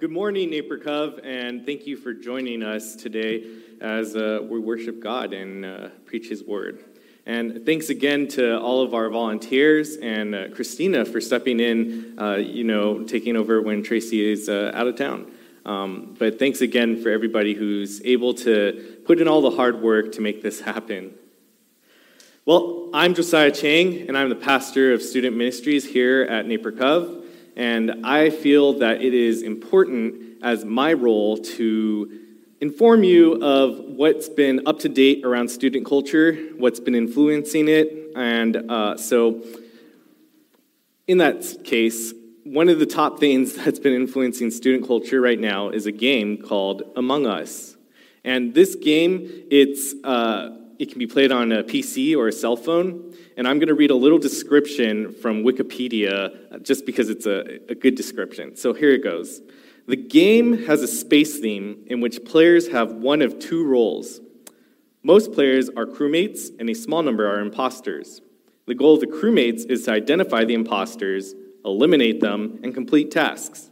good morning, NaperCov, and thank you for joining us today as uh, we worship God and uh, preach His Word. And thanks again to all of our volunteers and uh, Christina for stepping in, uh, you know, taking over when Tracy is uh, out of town. Um, but thanks again for everybody who's able to put in all the hard work to make this happen. Well, I'm Josiah Chang, and I'm the pastor of student ministries here at NaperCov. And I feel that it is important as my role to inform you of what's been up to date around student culture, what's been influencing it. And uh, so, in that case, one of the top things that's been influencing student culture right now is a game called Among Us. And this game, it's, uh, it can be played on a PC or a cell phone and I'm going to read a little description from Wikipedia uh, just because it's a, a good description. So here it goes. The game has a space theme in which players have one of two roles. Most players are crewmates, and a small number are imposters. The goal of the crewmates is to identify the imposters, eliminate them, and complete tasks.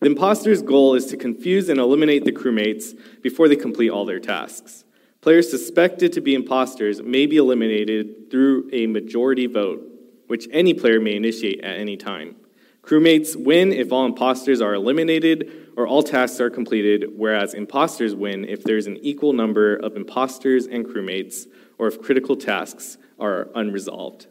The imposter's goal is to confuse and eliminate the crewmates before they complete all their tasks. Players suspected to be imposters may be eliminated through a majority vote, which any player may initiate at any time. Crewmates win if all imposters are eliminated or all tasks are completed, whereas imposters win if there's an equal number of imposters and crewmates or if critical tasks are unresolved.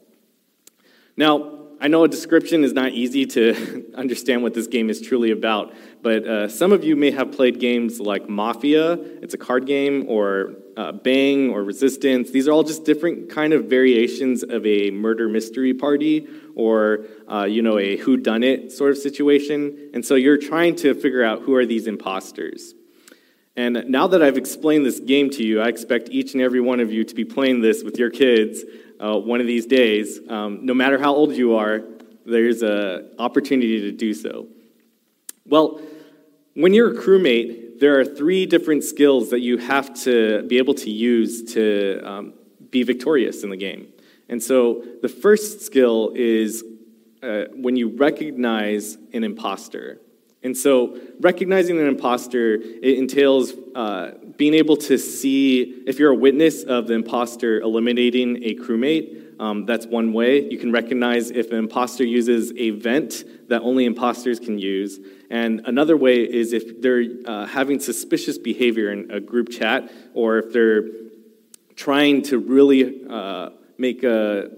Now, I know a description is not easy to understand what this game is truly about, but uh, some of you may have played games like Mafia, it's a card game, or uh, Bang or Resistance. These are all just different kind of variations of a murder mystery party or, uh, you know, a who done it sort of situation. And so you're trying to figure out who are these imposters. And now that I've explained this game to you, I expect each and every one of you to be playing this with your kids uh, one of these days, um, no matter how old you are, there's an opportunity to do so. Well, when you're a crewmate, there are three different skills that you have to be able to use to um, be victorious in the game. And so the first skill is uh, when you recognize an imposter. And so, recognizing an imposter it entails uh, being able to see if you're a witness of the imposter eliminating a crewmate. Um, that's one way. You can recognize if an imposter uses a vent that only imposters can use. And another way is if they're uh, having suspicious behavior in a group chat or if they're trying to really uh, make a,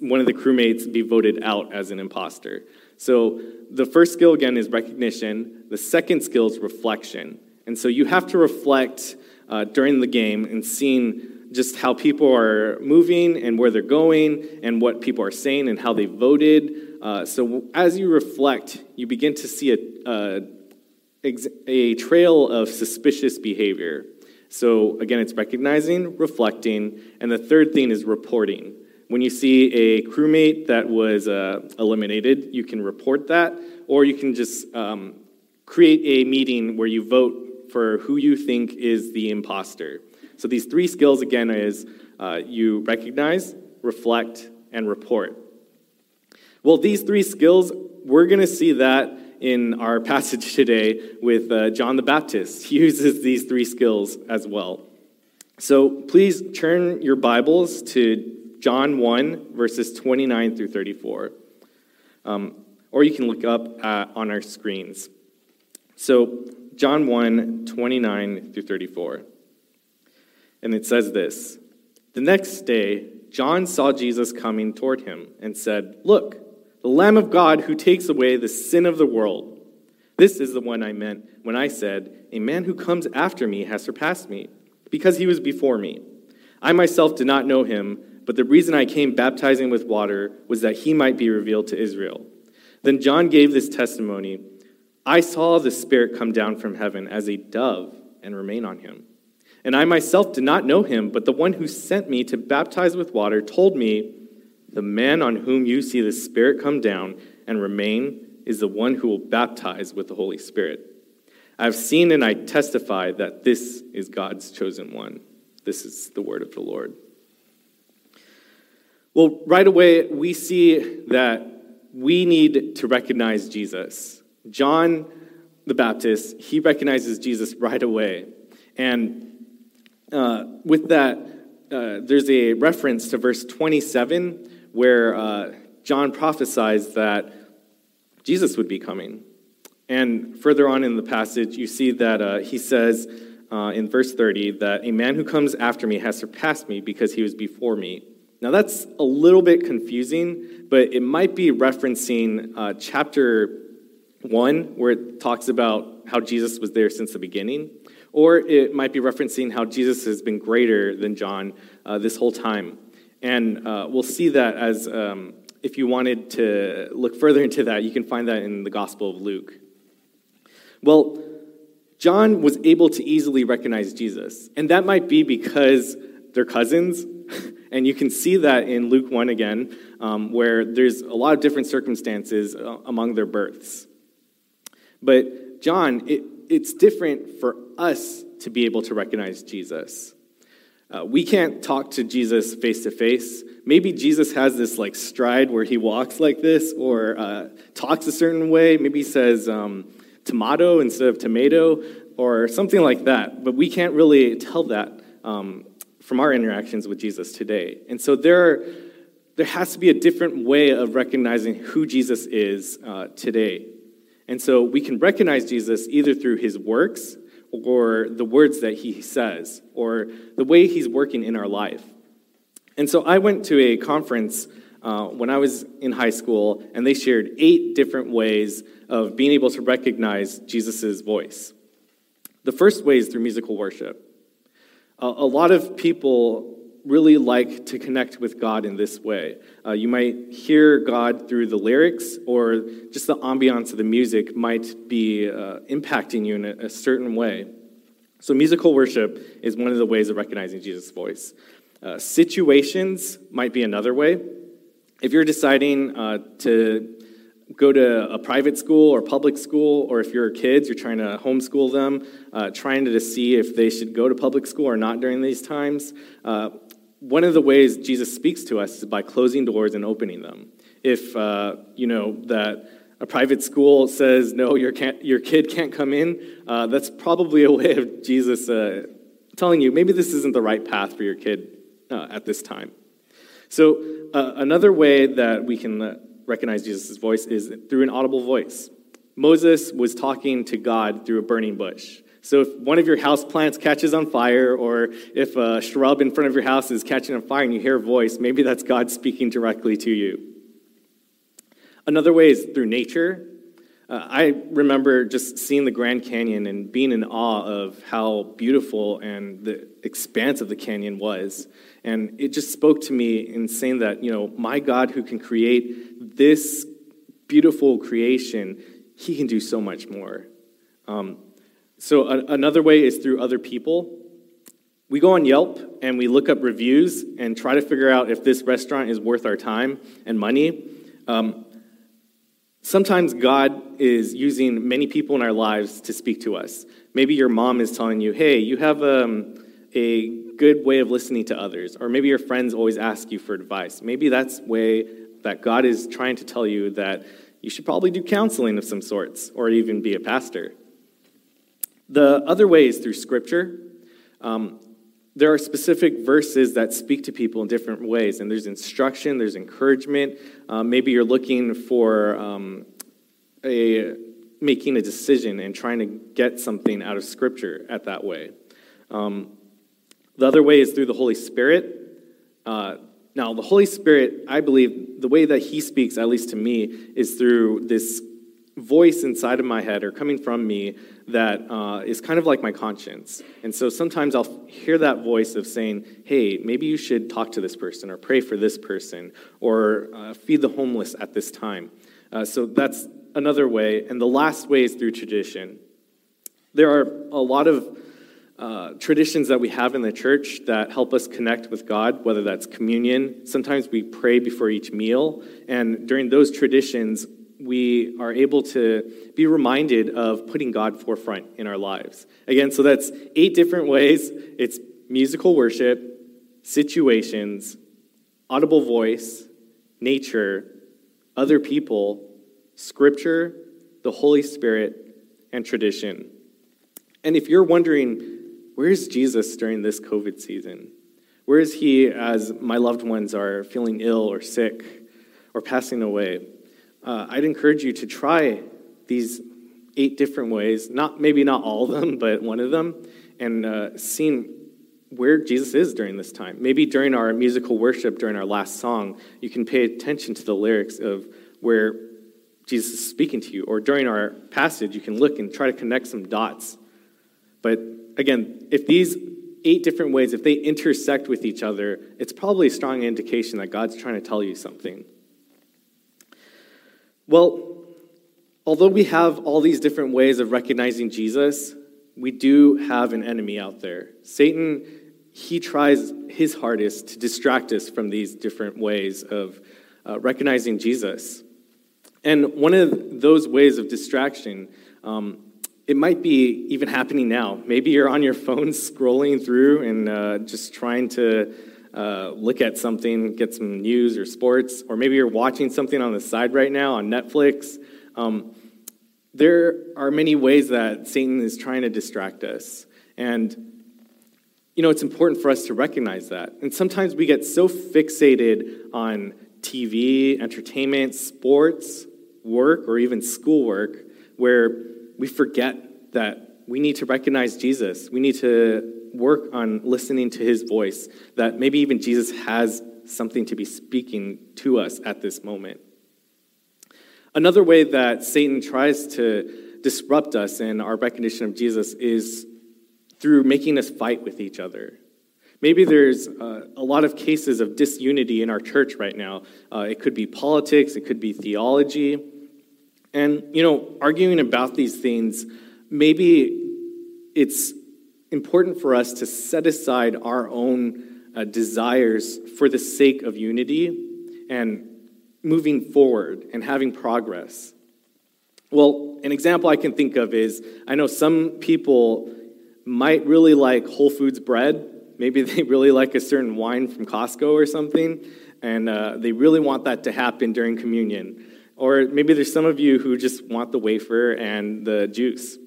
one of the crewmates be voted out as an imposter. So the first skill, again, is recognition. The second skill is reflection. And so you have to reflect uh, during the game and seeing just how people are moving and where they're going and what people are saying and how they voted. Uh, so as you reflect, you begin to see a, a, a trail of suspicious behavior. So again, it's recognizing, reflecting, and the third thing is reporting. When you see a crewmate that was uh, eliminated, you can report that, or you can just um, create a meeting where you vote for who you think is the imposter. So these three skills again is uh, you recognize, reflect, and report. Well, these three skills, we're going to see that in our passage today with uh, John the Baptist. He uses these three skills as well. So please turn your Bibles to John 1, verses 29 through 34. Um, or you can look up at, on our screens. So, John 1, 29 through 34. And it says this The next day, John saw Jesus coming toward him and said, Look, the Lamb of God who takes away the sin of the world. This is the one I meant when I said, A man who comes after me has surpassed me, because he was before me. I myself did not know him but the reason I came baptizing with water was that he might be revealed to Israel. Then John gave this testimony I saw the Spirit come down from heaven as a dove and remain on him. And I myself did not know him, but the one who sent me to baptize with water told me, The man on whom you see the Spirit come down and remain is the one who will baptize with the Holy Spirit. I have seen and I testify that this is God's chosen one. This is the word of the Lord. Well, right away, we see that we need to recognize Jesus. John the Baptist, he recognizes Jesus right away. And uh, with that, uh, there's a reference to verse 27 where uh, John prophesies that Jesus would be coming. And further on in the passage, you see that uh, he says uh, in verse 30 that a man who comes after me has surpassed me because he was before me. Now, that's a little bit confusing, but it might be referencing uh, chapter 1, where it talks about how Jesus was there since the beginning, or it might be referencing how Jesus has been greater than John uh, this whole time. And uh, we'll see that as um, if you wanted to look further into that, you can find that in the Gospel of Luke. Well, John was able to easily recognize Jesus, and that might be because they're cousins. and you can see that in Luke 1 again, um, where there's a lot of different circumstances uh, among their births. But John, it, it's different for us to be able to recognize Jesus. Uh, we can't talk to Jesus face to face. Maybe Jesus has this like stride where he walks like this or uh, talks a certain way. Maybe he says um, tomato instead of tomato or something like that. But we can't really tell that um, from our interactions with Jesus today. And so there, there has to be a different way of recognizing who Jesus is uh, today. And so we can recognize Jesus either through his works or the words that he says or the way he's working in our life. And so I went to a conference uh, when I was in high school, and they shared eight different ways of being able to recognize Jesus' voice. The first way is through musical worship. A, a lot of people really like to connect with God in this way. Uh, you might hear God through the lyrics, or just the ambiance of the music might be uh, impacting you in a, a certain way. So, musical worship is one of the ways of recognizing Jesus' voice. Uh, situations might be another way. If you're deciding uh, to go to a private school or public school, or if you're kids, you're trying to homeschool them, uh, trying to see if they should go to public school or not during these times, uh, one of the ways Jesus speaks to us is by closing doors and opening them. If, uh, you know, that a private school says, no, your, your kid can't come in, uh, that's probably a way of Jesus uh, telling you maybe this isn't the right path for your kid uh, at this time. So, uh, another way that we can uh, recognize Jesus' voice is through an audible voice. Moses was talking to God through a burning bush. So if one of your house plants catches on fire, or if a shrub in front of your house is catching on fire and you hear a voice, maybe that's God speaking directly to you. Another way is through nature. Uh, I remember just seeing the Grand Canyon and being in awe of how beautiful and the expanse of the canyon was. And it just spoke to me in saying that, you know, my God who can create this beautiful creation, he can do so much more. Um, so, a- another way is through other people. We go on Yelp and we look up reviews and try to figure out if this restaurant is worth our time and money. Um, sometimes God is using many people in our lives to speak to us. Maybe your mom is telling you, hey, you have um, a good way of listening to others. Or maybe your friends always ask you for advice. Maybe that's way that God is trying to tell you that you should probably do counseling of some sorts or even be a pastor. The other way is through Scripture. Um, there are specific verses that speak to people in different ways, and there's instruction, there's encouragement. Uh, maybe you're looking for um, a making a decision and trying to get something out of Scripture at that way. Um, the other way is through the Holy Spirit. Uh, now, the Holy Spirit, I believe, the way that He speaks, at least to me, is through this voice inside of my head or coming from me that uh, is kind of like my conscience. And so sometimes I'll hear that voice of saying, hey, maybe you should talk to this person or pray for this person or uh, feed the homeless at this time. Uh, so that's another way. And the last way is through tradition. There are a lot of uh, traditions that we have in the church that help us connect with God, whether that's communion. Sometimes we pray before each meal. And during those traditions, we are able to be reminded of putting God forefront in our lives. Again, so that's eight different ways it's musical worship, situations, audible voice, nature, other people, scripture, the Holy Spirit, and tradition. And if you're wondering, where's Jesus during this COVID season? Where is he as my loved ones are feeling ill or sick or passing away? Uh, I'd encourage you to try these eight different ways, not maybe not all of them, but one of them, and uh, seeing where Jesus is during this time. Maybe during our musical worship, during our last song, you can pay attention to the lyrics of where Jesus is speaking to you. Or during our passage, you can look and try to connect some dots. But again, if these eight different ways, if they intersect with each other, it's probably a strong indication that God's trying to tell you something. Well, although we have all these different ways of recognizing Jesus, we do have an enemy out there. Satan, he tries his hardest to distract us from these different ways of uh, recognizing Jesus. And one of those ways of distraction, um, it might be even happening now. Maybe you're on your phone scrolling through and uh, just trying to uh, look at something, get some news or sports, or maybe you're watching something on the side right now on Netflix. Um, there are many ways that Satan is trying to distract us. And, you know, it's important for us to recognize that. And sometimes we get so fixated on TV, entertainment, sports, work, or even schoolwork where we forget that we need to recognize Jesus. We need to work on listening to his voice, that maybe even Jesus has something to be speaking to us at this moment. Another way that Satan tries to disrupt us in our recognition of Jesus is through making us fight with each other. Maybe there's uh, a lot of cases of disunity in our church right now. Uh, it could be politics, it could be theology. And, you know, arguing about these things, maybe it's important for us to set aside our own uh, desires for the sake of unity and moving forward and having progress. Well, an example I can think of is I know some people might really like Whole Foods bread. Maybe they really like a certain wine from Costco or something, and uh, they really want that to happen during communion. Or maybe there's some of you who just want the wafer and the juice.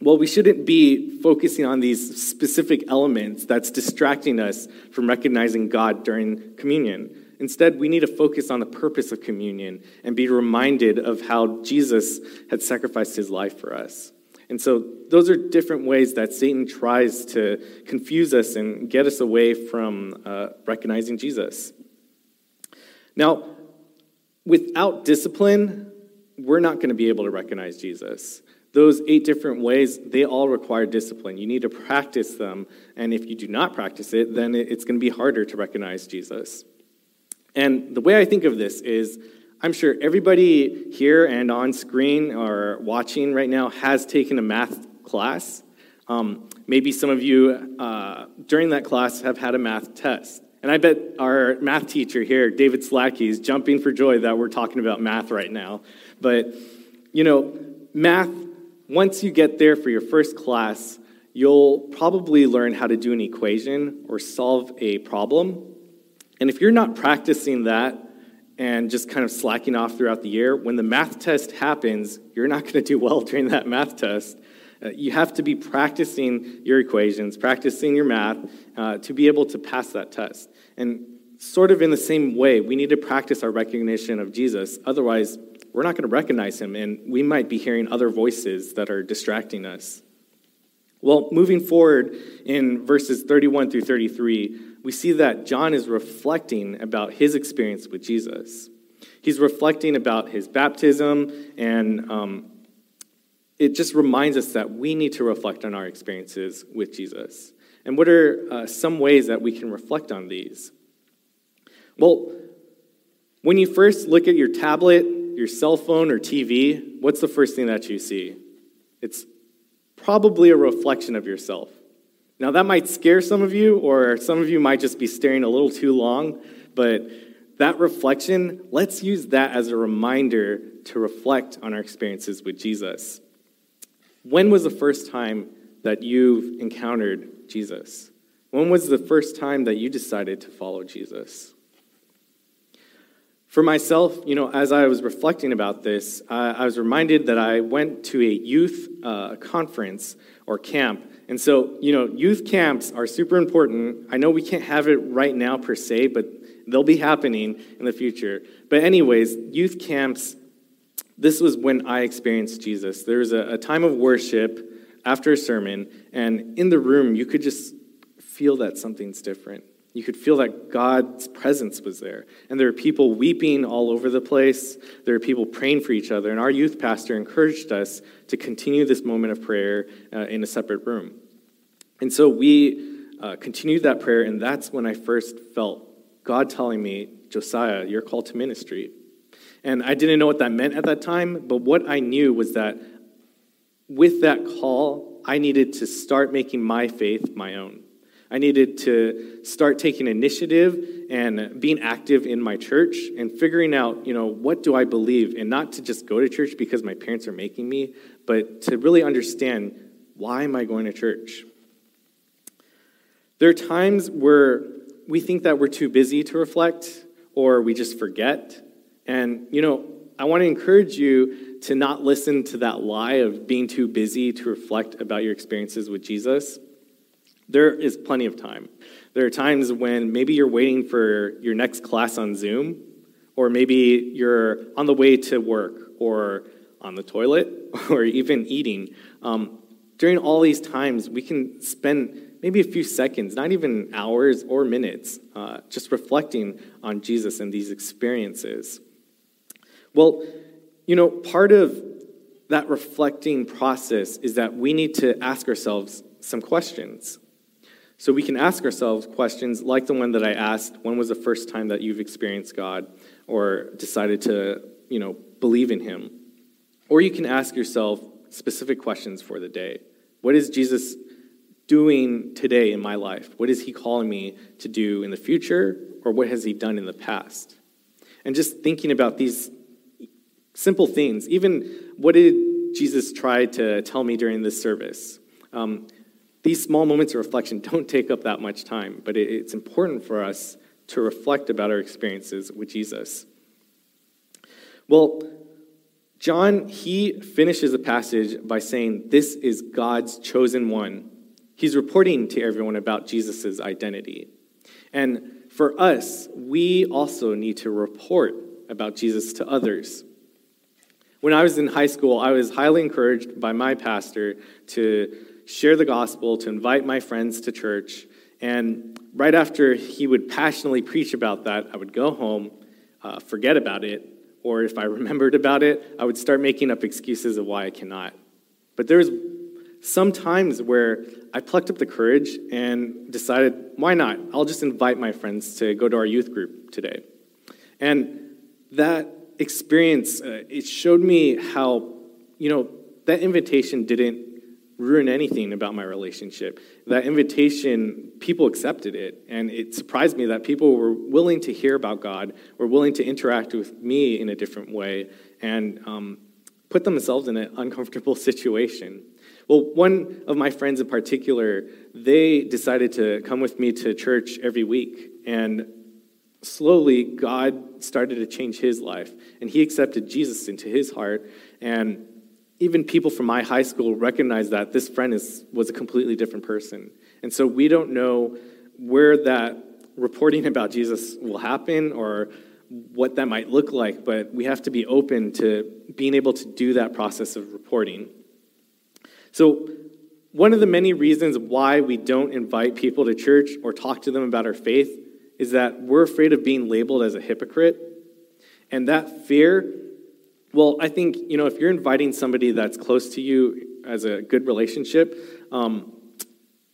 Well, we shouldn't be focusing on these specific elements that's distracting us from recognizing God during communion. Instead, we need to focus on the purpose of communion and be reminded of how Jesus had sacrificed his life for us. And so, those are different ways that Satan tries to confuse us and get us away from uh, recognizing Jesus. Now, without discipline, we're not going to be able to recognize Jesus. Those eight different ways, they all require discipline. You need to practice them. And if you do not practice it, then it's going to be harder to recognize Jesus. And the way I think of this is I'm sure everybody here and on screen or watching right now has taken a math class. Um, maybe some of you uh, during that class have had a math test. And I bet our math teacher here, David Slacky, is jumping for joy that we're talking about math right now. But, you know, math, once you get there for your first class, you'll probably learn how to do an equation or solve a problem. And if you're not practicing that and just kind of slacking off throughout the year, when the math test happens, you're not going to do well during that math test. Uh, you have to be practicing your equations, practicing your math uh, to be able to pass that test. And sort of in the same way, we need to practice our recognition of Jesus. Otherwise, we're not going to recognize him, and we might be hearing other voices that are distracting us. Well, moving forward in verses 31 through 33, we see that John is reflecting about his experience with Jesus. He's reflecting about his baptism and um, it just reminds us that we need to reflect on our experiences with Jesus. And what are uh, some ways that we can reflect on these? Well, when you first look at your tablet, your cell phone, or TV, what's the first thing that you see? It's probably a reflection of yourself. Now, that might scare some of you, or some of you might just be staring a little too long, but that reflection, let's use that as a reminder to reflect on our experiences with Jesus. When was the first time that you've encountered Jesus? When was the first time that you decided to follow Jesus? For myself, you know, as I was reflecting about this, uh, I was reminded that I went to a youth uh, conference or camp. And so, you know, youth camps are super important. I know we can't have it right now per se, but they'll be happening in the future. But, anyways, youth camps, this was when I experienced Jesus. There was a, a time of worship after a sermon, and in the room, you could just feel that something's different. You could feel that God's presence was there. And there were people weeping all over the place. There were people praying for each other. And our youth pastor encouraged us to continue this moment of prayer uh, in a separate room. And so we uh, continued that prayer, and that's when I first felt God telling me, Josiah, you're called to ministry. And I didn't know what that meant at that time, but what I knew was that with that call, I needed to start making my faith my own. I needed to start taking initiative and being active in my church and figuring out, you know, what do I believe? And not to just go to church because my parents are making me, but to really understand why am I going to church? There are times where we think that we're too busy to reflect or we just forget. And, you know, I want to encourage you to not listen to that lie of being too busy to reflect about your experiences with Jesus. There is plenty of time. There are times when maybe you're waiting for your next class on Zoom, or maybe you're on the way to work, or on the toilet, or even eating. Um, during all these times, we can spend maybe a few seconds, not even hours or minutes, uh, just reflecting on Jesus and these experiences. Well, you know, part of that reflecting process is that we need to ask ourselves some questions. So we can ask ourselves questions like the one that I asked when was the first time that you've experienced God or decided to, you know, believe in Him? Or you can ask yourself specific questions for the day. What is Jesus doing today in my life? What is He calling me to do in the future? Or what has He done in the past? And just thinking about these simple things, even what did Jesus try to tell me during this service? Um, these small moments of reflection don't take up that much time, but it's important for us to reflect about our experiences with Jesus. Well, John, he finishes the passage by saying, This is God's chosen one. He's reporting to everyone about Jesus' identity. And for us, we also need to report about Jesus to others. When I was in high school, I was highly encouraged by my pastor to share the gospel, to invite my friends to church. And right after he would passionately preach about that, I would go home, uh, forget about it, or if I remembered about it, I would start making up excuses of why I cannot. But there was some times where I plucked up the courage and decided, why not? I'll just invite my friends to go to our youth group today. And that experience, uh, it showed me how, you know, that invitation didn't ruin anything about my relationship. That invitation, people accepted it. And it surprised me that people were willing to hear about God, were willing to interact with me in a different way, and um, put themselves in an uncomfortable situation. Well, one of my friends in particular, they decided to come with me to church every week. And slowly, God started to change his life. And he accepted Jesus into his heart. And even people from my high school recognize that this friend is, was a completely different person. And so we don't know where that reporting about Jesus will happen or what that might look like, but we have to be open to being able to do that process of reporting. So, one of the many reasons why we don't invite people to church or talk to them about our faith is that we're afraid of being labeled as a hypocrite. And that fear well, I think, you know, if you're inviting somebody that's close to you as a good relationship, um,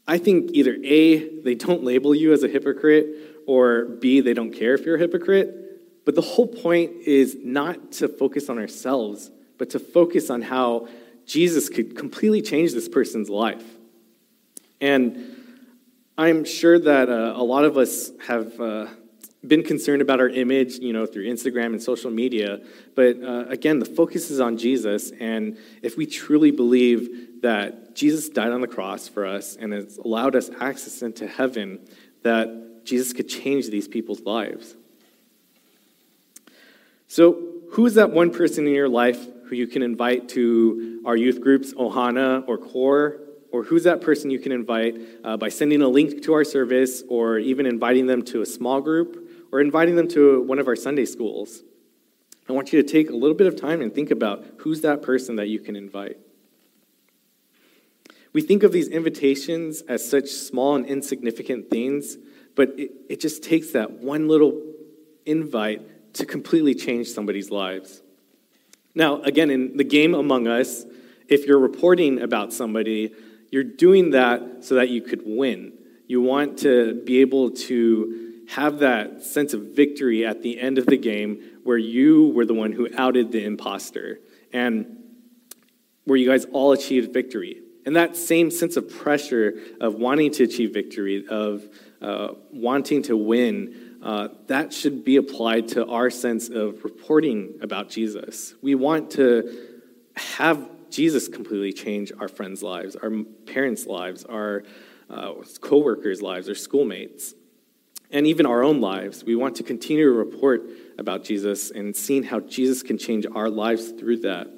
I think either A, they don't label you as a hypocrite, or B, they don't care if you're a hypocrite. But the whole point is not to focus on ourselves, but to focus on how Jesus could completely change this person's life. And I'm sure that uh, a lot of us have. Uh, been concerned about our image, you know, through Instagram and social media. But uh, again, the focus is on Jesus. And if we truly believe that Jesus died on the cross for us and has allowed us access into heaven, that Jesus could change these people's lives. So, who's that one person in your life who you can invite to our youth groups, Ohana or Core? Or who's that person you can invite uh, by sending a link to our service or even inviting them to a small group or inviting them to one of our Sunday schools? I want you to take a little bit of time and think about who's that person that you can invite. We think of these invitations as such small and insignificant things, but it, it just takes that one little invite to completely change somebody's lives. Now, again, in the game among us, if you're reporting about somebody, you're doing that so that you could win. You want to be able to have that sense of victory at the end of the game where you were the one who outed the imposter and where you guys all achieved victory. And that same sense of pressure of wanting to achieve victory, of uh, wanting to win, uh, that should be applied to our sense of reporting about Jesus. We want to have Jesus completely change our friends' lives, our parents' lives, our uh, co-workers' lives, our schoolmates, and even our own lives. We want to continue to report about Jesus and seeing how Jesus can change our lives through that.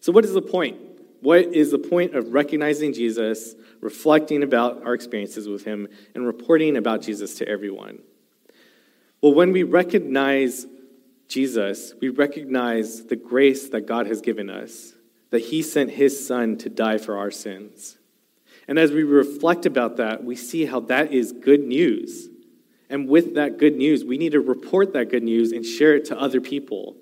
So, what is the point? What is the point of recognizing Jesus, reflecting about our experiences with him, and reporting about Jesus to everyone? Well, when we recognize Jesus, we recognize the grace that God has given us, that he sent his son to die for our sins. And as we reflect about that, we see how that is good news. And with that good news, we need to report that good news and share it to other people.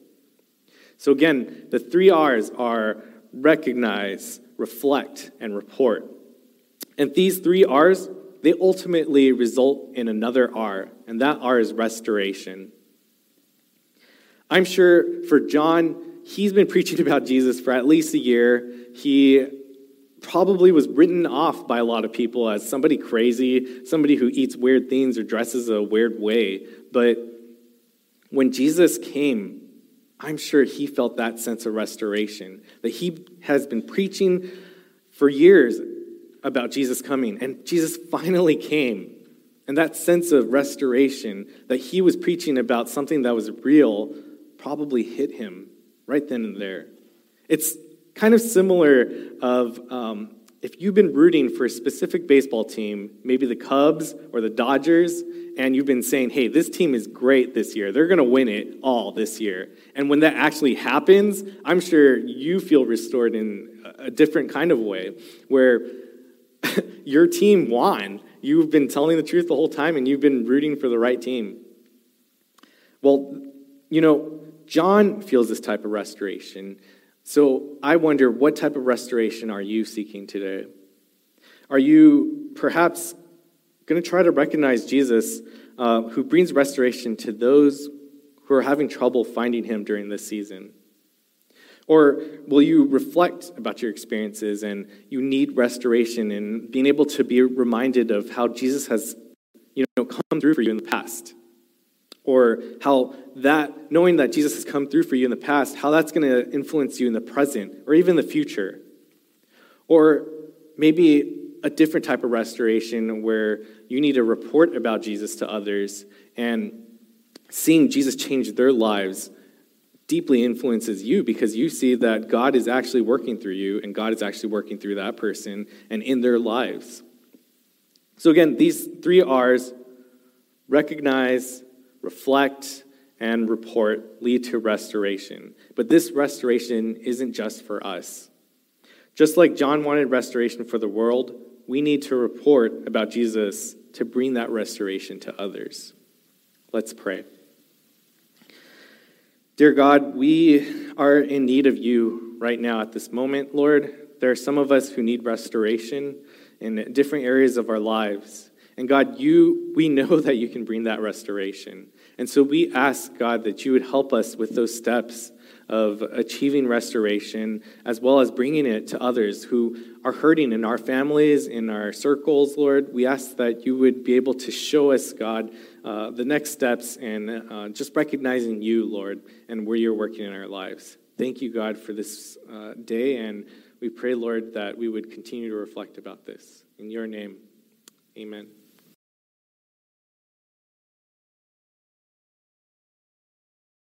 So, again, the three R's are recognize, reflect, and report. And these three R's, they ultimately result in another R, and that R is restoration. I'm sure for John, he's been preaching about Jesus for at least a year. He probably was written off by a lot of people as somebody crazy, somebody who eats weird things or dresses a weird way. But when Jesus came, I'm sure he felt that sense of restoration, that he has been preaching for years about Jesus coming, and Jesus finally came. And that sense of restoration that he was preaching about something that was real probably hit him right then and there. It's kind of similar of um, if you've been rooting for a specific baseball team, maybe the Cubs or the Dodgers, and you've been saying, hey, this team is great this year. They're going to win it all this year. And when that actually happens, I'm sure you feel restored in a different kind of way where your team won. You've been telling the truth the whole time and you've been rooting for the right team. Well, you know, John feels this type of restoration. So I wonder what type of restoration are you seeking today? Are you perhaps going to try to recognize Jesus uh, who brings restoration to those who are having trouble finding him during this season? Or will you reflect about your experiences and you need restoration and being able to be reminded of how Jesus has you know, come through for you in the past? Or how that, knowing that Jesus has come through for you in the past, how that's going to influence you in the present or even the future. Or maybe a different type of restoration where you need to report about Jesus to others and seeing Jesus change their lives deeply influences you because you see that God is actually working through you and God is actually working through that person and in their lives. So, again, these three R's recognize, reflect, and report lead to restoration. But this restoration isn't just for us. Just like John wanted restoration for the world, we need to report about Jesus to bring that restoration to others. Let's pray. Dear God, we are in need of you right now at this moment, Lord. There are some of us who need restoration in different areas of our lives. And God, you we know that you can bring that restoration. And so we ask, God, that you would help us with those steps of achieving restoration, as well as bringing it to others who are hurting in our families, in our circles, Lord. We ask that you would be able to show us, God, uh, the next steps and uh, just recognizing you, Lord, and where you're working in our lives. Thank you, God, for this uh, day, and we pray, Lord, that we would continue to reflect about this. In your name, amen.